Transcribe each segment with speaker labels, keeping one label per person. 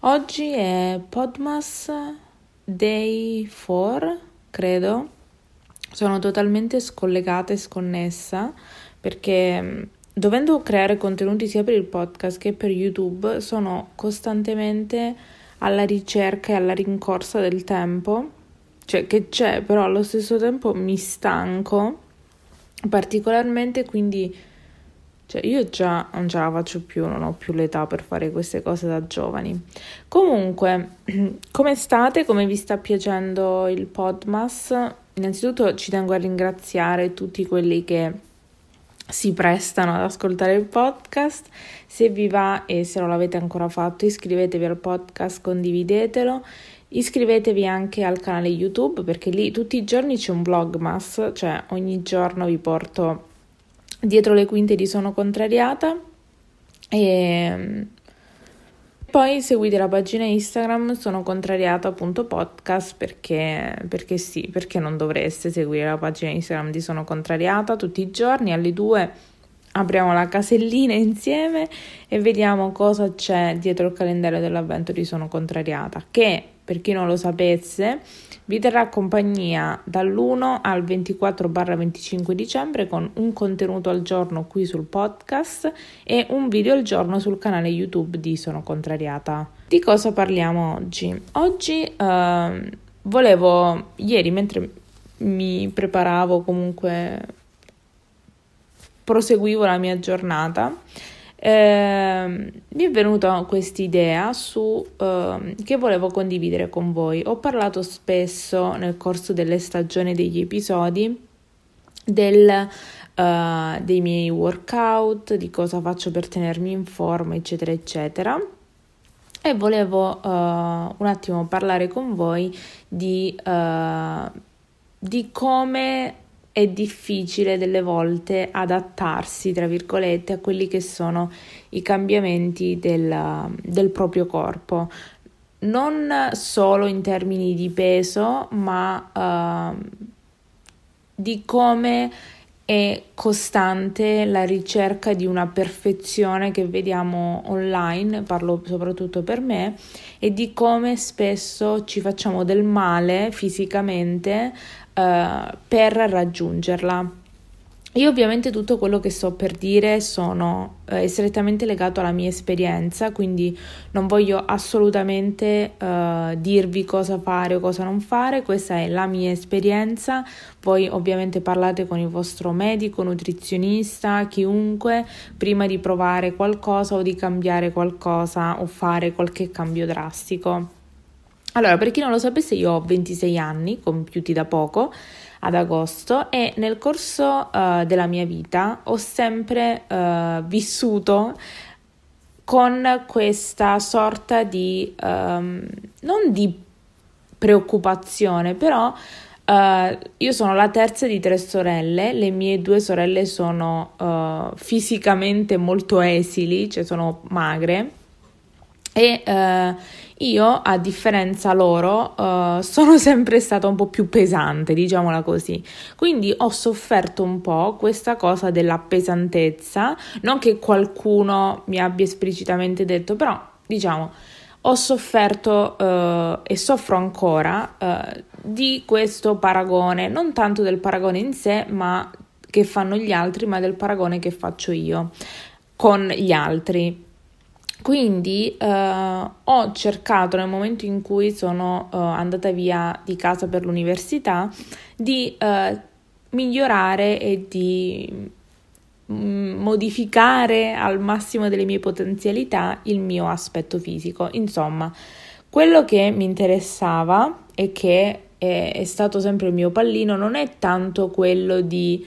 Speaker 1: Oggi è Podmas Day 4, credo. Sono totalmente scollegata e sconnessa perché dovendo creare contenuti sia per il podcast che per YouTube sono costantemente alla ricerca e alla rincorsa del tempo, cioè che c'è, però allo stesso tempo mi stanco particolarmente, quindi cioè io già non ce la faccio più, non ho più l'età per fare queste cose da giovani. Comunque, come state? Come vi sta piacendo il Podmas? Innanzitutto ci tengo a ringraziare tutti quelli che si prestano ad ascoltare il podcast. Se vi va e se non l'avete ancora fatto, iscrivetevi al podcast, condividetelo. Iscrivetevi anche al canale YouTube perché lì tutti i giorni c'è un vlogmas, cioè ogni giorno vi porto dietro le quinte Sono Contrariata. E poi seguite la pagina Instagram sono contrariata.podcast perché, perché sì, perché non dovreste seguire la pagina Instagram di Sono Contrariata tutti i giorni alle 2 apriamo la casellina insieme e vediamo cosa c'è dietro il calendario dell'avvento di Sono Contrariata che per chi non lo sapesse vi terrà compagnia dall'1 al 24-25 dicembre con un contenuto al giorno qui sul podcast e un video al giorno sul canale YouTube di Sono Contrariata. Di cosa parliamo oggi? Oggi eh, volevo, ieri mentre mi preparavo comunque, proseguivo la mia giornata, eh, mi è venuta questa idea su eh, che volevo condividere con voi. Ho parlato spesso nel corso delle stagioni degli episodi del, uh, dei miei workout, di cosa faccio per tenermi in forma, eccetera, eccetera. E volevo uh, un attimo parlare con voi di, uh, di come è difficile delle volte adattarsi, tra virgolette, a quelli che sono i cambiamenti del, del proprio corpo. Non solo in termini di peso, ma uh, di come è costante la ricerca di una perfezione che vediamo online, parlo soprattutto per me, e di come spesso ci facciamo del male fisicamente uh, per raggiungerla. Io ovviamente tutto quello che sto per dire sono, eh, è strettamente legato alla mia esperienza, quindi non voglio assolutamente eh, dirvi cosa fare o cosa non fare, questa è la mia esperienza, voi ovviamente parlate con il vostro medico, nutrizionista, chiunque, prima di provare qualcosa o di cambiare qualcosa o fare qualche cambio drastico. Allora, per chi non lo sapesse, io ho 26 anni, compiuti da poco, ad agosto, e nel corso uh, della mia vita ho sempre uh, vissuto con questa sorta di, um, non di preoccupazione, però uh, io sono la terza di tre sorelle, le mie due sorelle sono fisicamente molto esili, cioè sono magre e io, a differenza loro, uh, sono sempre stata un po' più pesante, diciamola così. Quindi ho sofferto un po' questa cosa della pesantezza, non che qualcuno mi abbia esplicitamente detto, però diciamo ho sofferto uh, e soffro ancora di questo paragone, non tanto del paragone in sé, ma che fanno gli altri, ma del paragone che faccio io con gli altri quindi eh, ho cercato nel momento in cui sono eh, andata via di casa per l'università di eh, migliorare e di mm, modificare al massimo delle mie potenzialità il mio aspetto fisico. Insomma, quello che mi interessava e che è, è stato sempre il mio pallino non è tanto quello di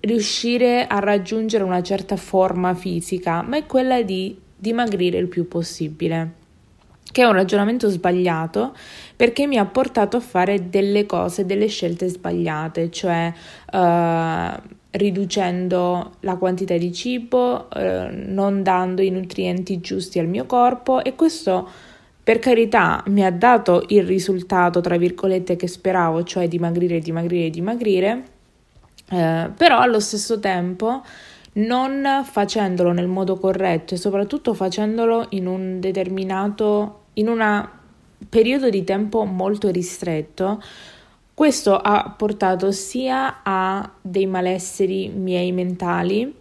Speaker 1: riuscire a raggiungere una certa forma fisica, ma è quella di dimagrire il più possibile. che è un ragionamento sbagliato perché mi ha portato a fare delle cose, delle scelte sbagliate, cioè uh, riducendo la quantità di cibo, uh, non dando i nutrienti giusti al mio corpo e questo per carità mi ha dato il risultato, tra virgolette, che speravo, cioè dimagrire, dimagrire, dimagrire, uh, però allo stesso tempo non facendolo nel modo corretto e soprattutto facendolo in un determinato in un periodo di tempo molto ristretto, questo ha portato sia a dei malesseri miei mentali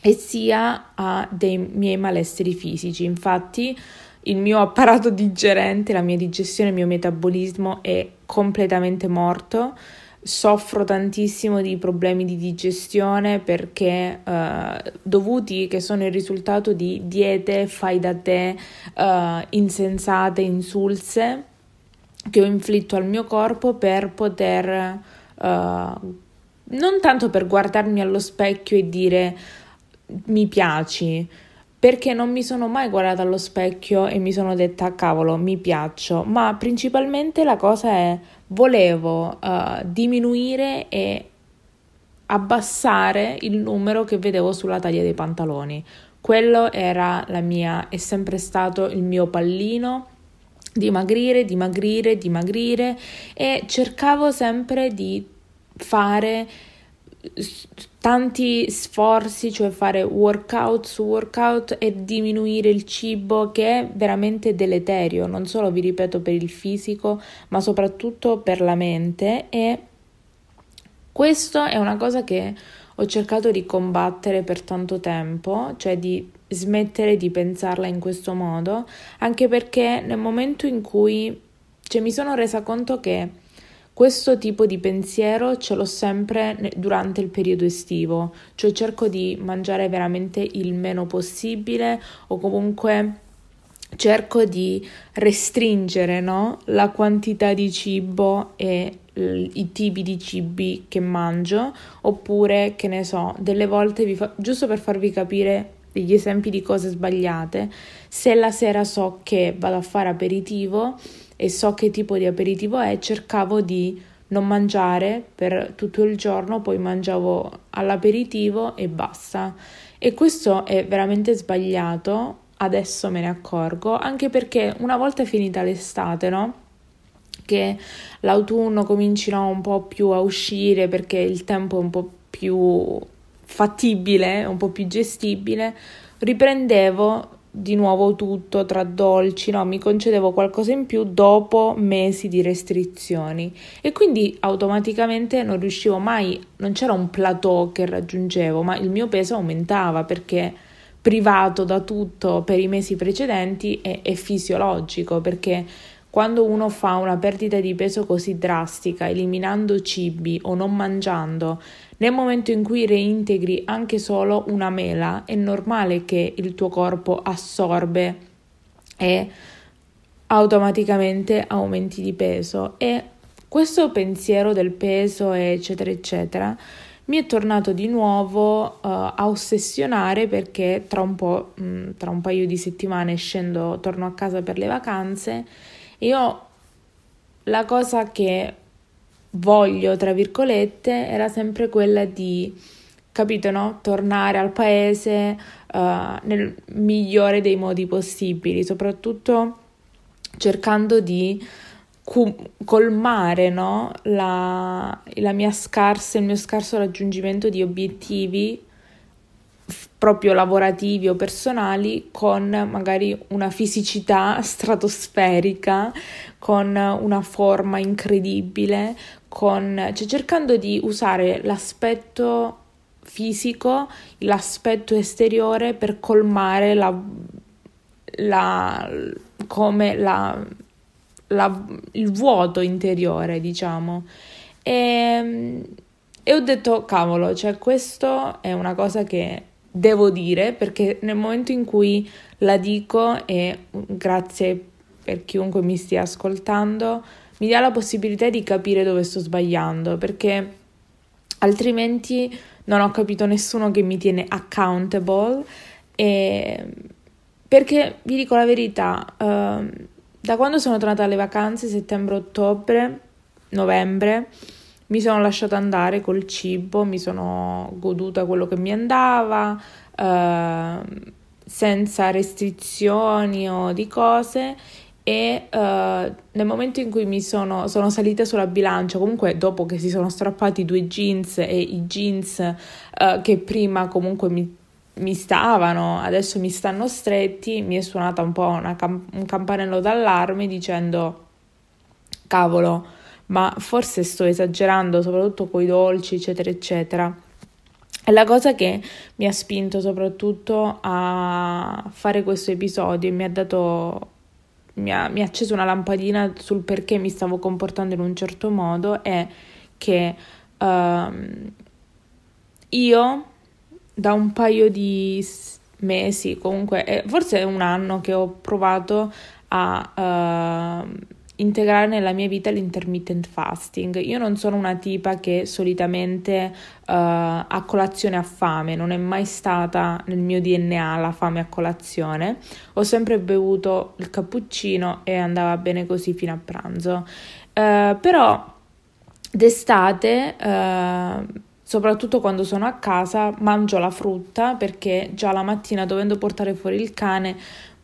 Speaker 1: e sia a dei miei malesseri fisici. Infatti, il mio apparato digerente, la mia digestione, il mio metabolismo è completamente morto soffro tantissimo di problemi di digestione perché uh, dovuti che sono il risultato di diete fai da te uh, insensate, insulse che ho inflitto al mio corpo per poter uh, non tanto per guardarmi allo specchio e dire mi piaci perché non mi sono mai guardata allo specchio e mi sono detta cavolo mi piaccio ma principalmente la cosa è volevo uh, diminuire e abbassare il numero che vedevo sulla taglia dei pantaloni. Quello era la mia, è sempre stato il mio pallino dimagrire, dimagrire, dimagrire e cercavo sempre di fare tanti sforzi, cioè fare workout su workout e diminuire il cibo che è veramente deleterio, non solo vi ripeto per il fisico, ma soprattutto per la mente. E questo è una cosa che ho cercato di combattere per tanto tempo, cioè di smettere di pensarla in questo modo, anche perché nel momento in cui cioè, mi sono resa conto che questo tipo di pensiero ce l'ho sempre durante il periodo estivo, cioè cerco di mangiare veramente il meno possibile o comunque cerco di restringere no? la quantità di cibo e i tipi di cibi che mangio oppure che ne so delle volte fa- giusto per farvi capire degli esempi di cose sbagliate se la sera so che vado a fare aperitivo e so che tipo di aperitivo è, cercavo di non mangiare per tutto il giorno, poi mangiavo all'aperitivo e basta. E questo è veramente sbagliato, adesso me ne accorgo, anche perché una volta finita l'estate, no? Che l'autunno comincino un po' più a uscire perché il tempo è un po' più fattibile, un po' più gestibile, riprendevo di nuovo tutto tra dolci, no, mi concedevo qualcosa in più dopo mesi di restrizioni. E quindi automaticamente non riuscivo mai, non c'era un plateau che raggiungevo, ma il mio peso aumentava perché privato da tutto per i mesi precedenti è, è fisiologico perché quando uno fa una perdita di peso così drastica, eliminando cibi o non mangiando, nel momento in cui reintegri anche solo una mela, è normale che il tuo corpo assorbe e automaticamente aumenti di peso. E questo pensiero del peso eccetera eccetera mi è tornato di nuovo uh, a ossessionare perché tra un po', mh, mm, tra un paio di settimane scendo, torno a casa per le vacanze io la cosa che voglio, tra virgolette, era sempre quella di, capito, no? Tornare al paese uh, nel migliore dei modi possibili, soprattutto cercando di colmare no? la, la mia scarsa, il mio scarso raggiungimento di obiettivi proprio lavorativi o personali con magari una fisicità stratosferica, con una forma incredibile, con, cioè cercando di usare l'aspetto fisico, l'aspetto esteriore per colmare la, la, come la, il vuoto interiore, diciamo. E, e ho detto, cavolo, cioè questo è una cosa che devo dire perché nel momento in cui la dico e grazie per chiunque mi stia ascoltando, mi dà la possibilità di capire dove sto sbagliando perché altrimenti non ho capito nessuno che mi tiene accountable e perché vi dico la verità, uh, da quando sono tornata alle vacanze, settembre-ottobre, novembre, mi sono lasciata andare col cibo, mi sono goduta quello che mi andava, uh, senza restrizioni o di cose e uh, nel momento in cui mi sono, sono salita sulla bilancia, comunque dopo che si sono strappati i due jeans e i jeans uh, che prima comunque mi, mi, stavano, adesso mi stanno stretti, mi è suonata un po' cam- un campanello d'allarme dicendo cavolo, ma forse sto esagerando soprattutto con i dolci, eccetera, eccetera. E la cosa che mi ha spinto soprattutto a fare questo episodio e mi ha dato mi ha, mi ha acceso una lampadina sul perché mi stavo comportando in un certo modo è che uh, io da un paio di mesi, comunque, forse è un anno che ho provato a uh, integrare nella mia vita l'intermittent fasting. Io non sono una tipa che solitamente uh, a colazione ha fame, non è mai stata nel mio DNA la fame a colazione. Ho sempre bevuto il cappuccino e andava bene così fino a pranzo. Uh, però d'estate uh, soprattutto quando sono a casa, mangio la frutta perché già la mattina dovendo portare fuori il cane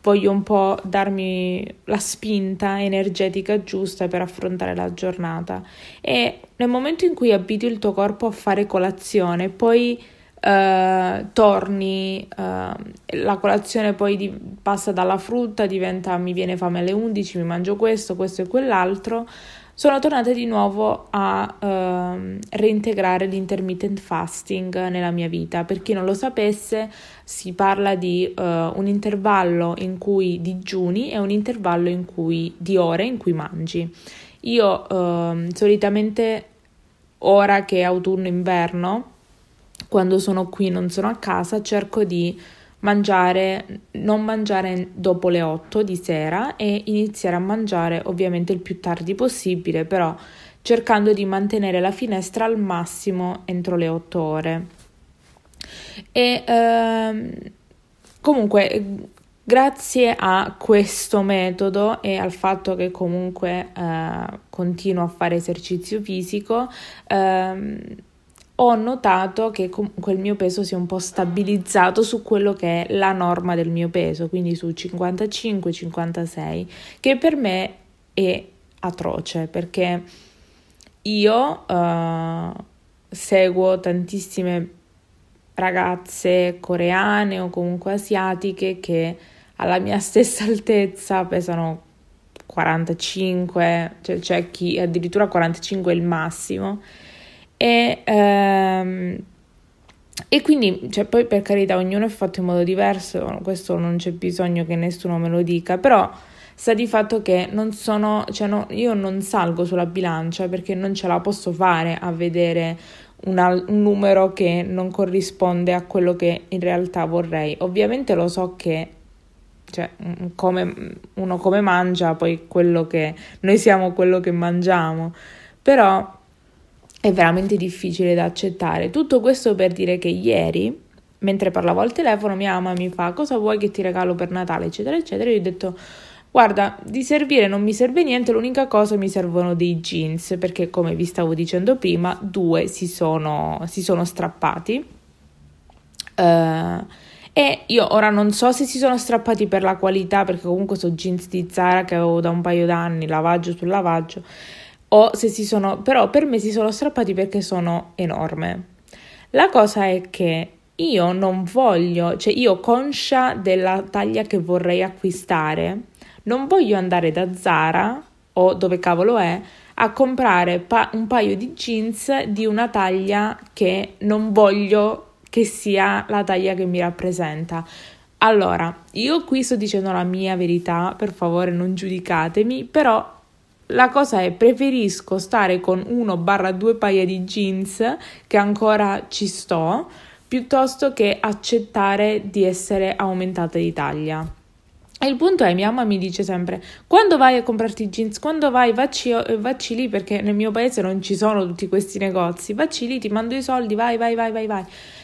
Speaker 1: voglio un po' darmi la spinta energetica giusta per affrontare la giornata. E nel momento in cui abiti il tuo corpo a fare colazione, poi uh, torni, uh, la colazione poi di, passa dalla frutta, diventa mi viene fame alle 11, mi mangio questo, questo e quell'altro sono tornata di nuovo a uh, reintegrare l'intermittent fasting nella mia vita. Per chi non lo sapesse, si parla di uh, un intervallo in cui digiuni e un intervallo in cui, di ore in cui mangi. Io uh, solitamente ora che è autunno-inverno, quando sono qui non sono a casa, cerco di mangiare, non mangiare dopo le 8 di sera e iniziare a mangiare ovviamente il più tardi possibile, però cercando di mantenere la finestra al massimo entro le 8 ore. E ehm, comunque grazie a questo metodo e al fatto che comunque eh, continuo a fare esercizio fisico, ehm, ho notato che comunque il mio peso si è un po' stabilizzato su quello che è la norma del mio peso, quindi su 55-56, che per me è atroce perché io uh, seguo tantissime ragazze coreane o comunque asiatiche che alla mia stessa altezza pesano 45, cioè c'è chi addirittura 45 è il massimo e, ehm, e quindi, cioè, poi per carità, ognuno è fatto in modo diverso, questo non c'è bisogno che nessuno me lo dica, però sta di fatto che non sono, cioè no, io non salgo sulla bilancia perché non ce la posso fare a vedere una, un numero che non corrisponde a quello che in realtà vorrei. Ovviamente lo so che cioè, come, uno come mangia, poi quello che noi siamo quello che mangiamo, però è veramente difficile da accettare. Tutto questo per dire che ieri, mentre parlavo al telefono, mia mamma mi fa cosa vuoi che ti regalo per Natale, eccetera, eccetera. Io ho detto guarda, di servire non mi serve niente, l'unica cosa mi servono dei jeans, perché come vi stavo dicendo prima, due si sono, si sono strappati. Uh, e io ora non so se si sono strappati per la qualità, perché comunque sono jeans di Zara che avevo da un paio d'anni, lavaggio sul lavaggio o se si sono, però per me si sono strappati perché sono enorme. La cosa è che io non voglio, cioè io conscia della taglia che vorrei acquistare, non voglio andare da Zara o dove cavolo è a comprare pa- un paio di jeans di una taglia che non voglio che sia la taglia che mi rappresenta. Allora, io qui sto dicendo la mia verità, per favore non giudicatemi, però la cosa è preferisco stare con uno barra due paia di jeans che ancora ci sto piuttosto che accettare di essere aumentata di taglia. E il punto è, mia mamma mi dice sempre, quando vai a comprarti jeans, quando vai, vacci, vacci lì, perché nel mio paese non ci sono tutti questi negozi, vacci lì, ti mando i soldi, vai, vai, vai, vai, vai.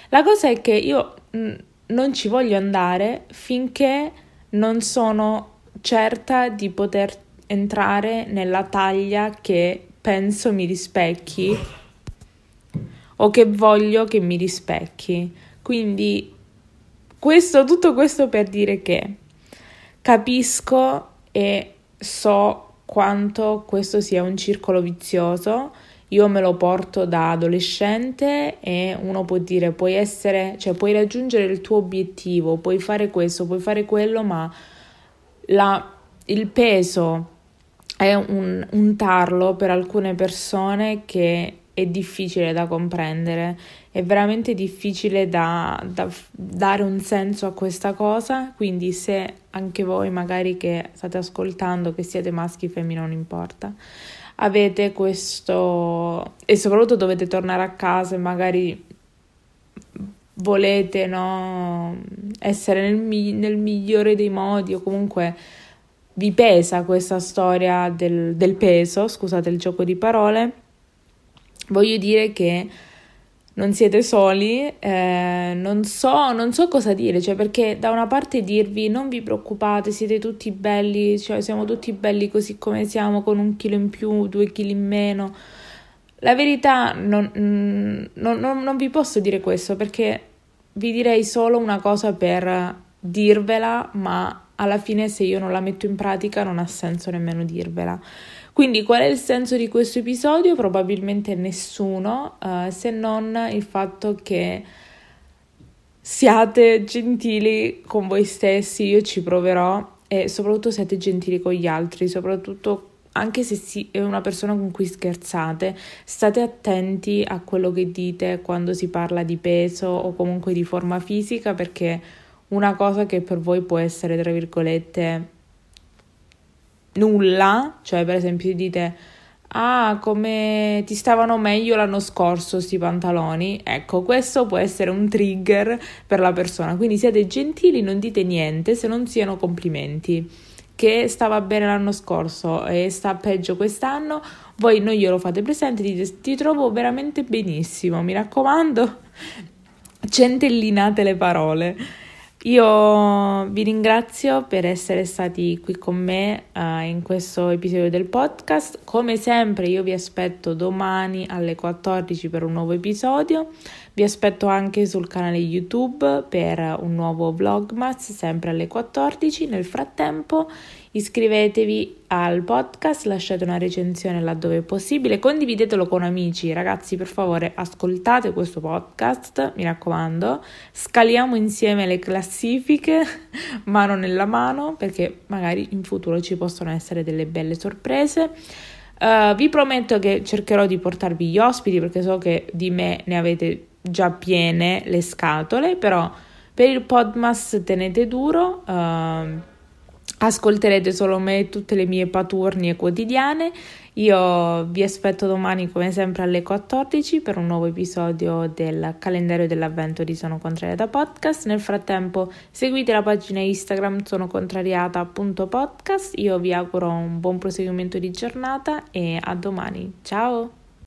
Speaker 1: La cosa è che io mh, non ci voglio andare finché non sono certa di poter entrare nella taglia che penso mi rispecchi o che voglio che mi rispecchi. Quindi questo, tutto questo per dire che capisco e so quanto questo sia un circolo vizioso. Io me lo porto da adolescente e uno può dire puoi essere, cioè puoi raggiungere il tuo obiettivo, puoi fare questo, puoi fare quello, ma la, il peso è un, un tarlo per alcune persone che è difficile da comprendere, è veramente difficile da, da, dare un senso a questa cosa, quindi se anche voi magari che state ascoltando, che siete maschi o femmine, non importa, avete questo e soprattutto dovete tornare a casa e magari volete no, essere nel, nel migliore dei modi o comunque vi pesa questa storia del, del peso, scusate il gioco di parole, voglio dire che non siete soli, eh, non, so, non so cosa dire, cioè perché da una parte dirvi non vi preoccupate, siete tutti belli, cioè siamo tutti belli così come siamo, con un chilo in più, due chili in meno. La verità non, non, non, non vi posso dire questo perché vi direi solo una cosa per dirvela, ma alla fine se io non la metto in pratica non ha senso nemmeno dirvela. Quindi qual è il senso di questo episodio? Probabilmente nessuno, uh, se non il fatto che siate gentili con voi stessi, io ci proverò e soprattutto siate gentili con gli altri, soprattutto anche se si, è una persona con cui scherzate, state attenti a quello che dite quando si parla di peso o comunque di forma fisica perché una cosa che per voi può essere, tra virgolette, nulla, cioè per esempio dite ah come ti stavano meglio l'anno scorso questi pantaloni, ecco questo può essere un trigger per la persona, quindi siete gentili, non dite niente se non siano complimenti, che stava bene l'anno scorso e sta peggio quest'anno, voi non glielo fate presente, dite ti trovo veramente benissimo, mi raccomando, centellinate le parole. Io vi ringrazio per essere stati qui con me uh, in questo episodio del podcast. Come sempre io vi aspetto domani alle 14 per un nuovo episodio. Vi aspetto anche sul canale YouTube per un nuovo vlogmas sempre alle 14. Nel frattempo Iscrivetevi al podcast, lasciate una recensione laddove è possibile, condividetelo con amici. Ragazzi, per favore, ascoltate questo podcast, mi raccomando. Scaliamo insieme le classifiche mano nella mano, perché magari in futuro ci possono essere delle belle sorprese. Uh, vi prometto che cercherò di portarvi gli ospiti perché so che di me ne avete già piene le scatole, però per il Podmas tenete duro. Uh, ascolterete solo me e tutte le mie paturnie quotidiane. Io vi aspetto domani come sempre alle 14 per un nuovo episodio del calendario dell'avvento di Sono Contrariata Podcast. Nel frattempo seguite la pagina Instagram sono contrariata.podcast. Io vi auguro un buon proseguimento di giornata e a domani. Ciao!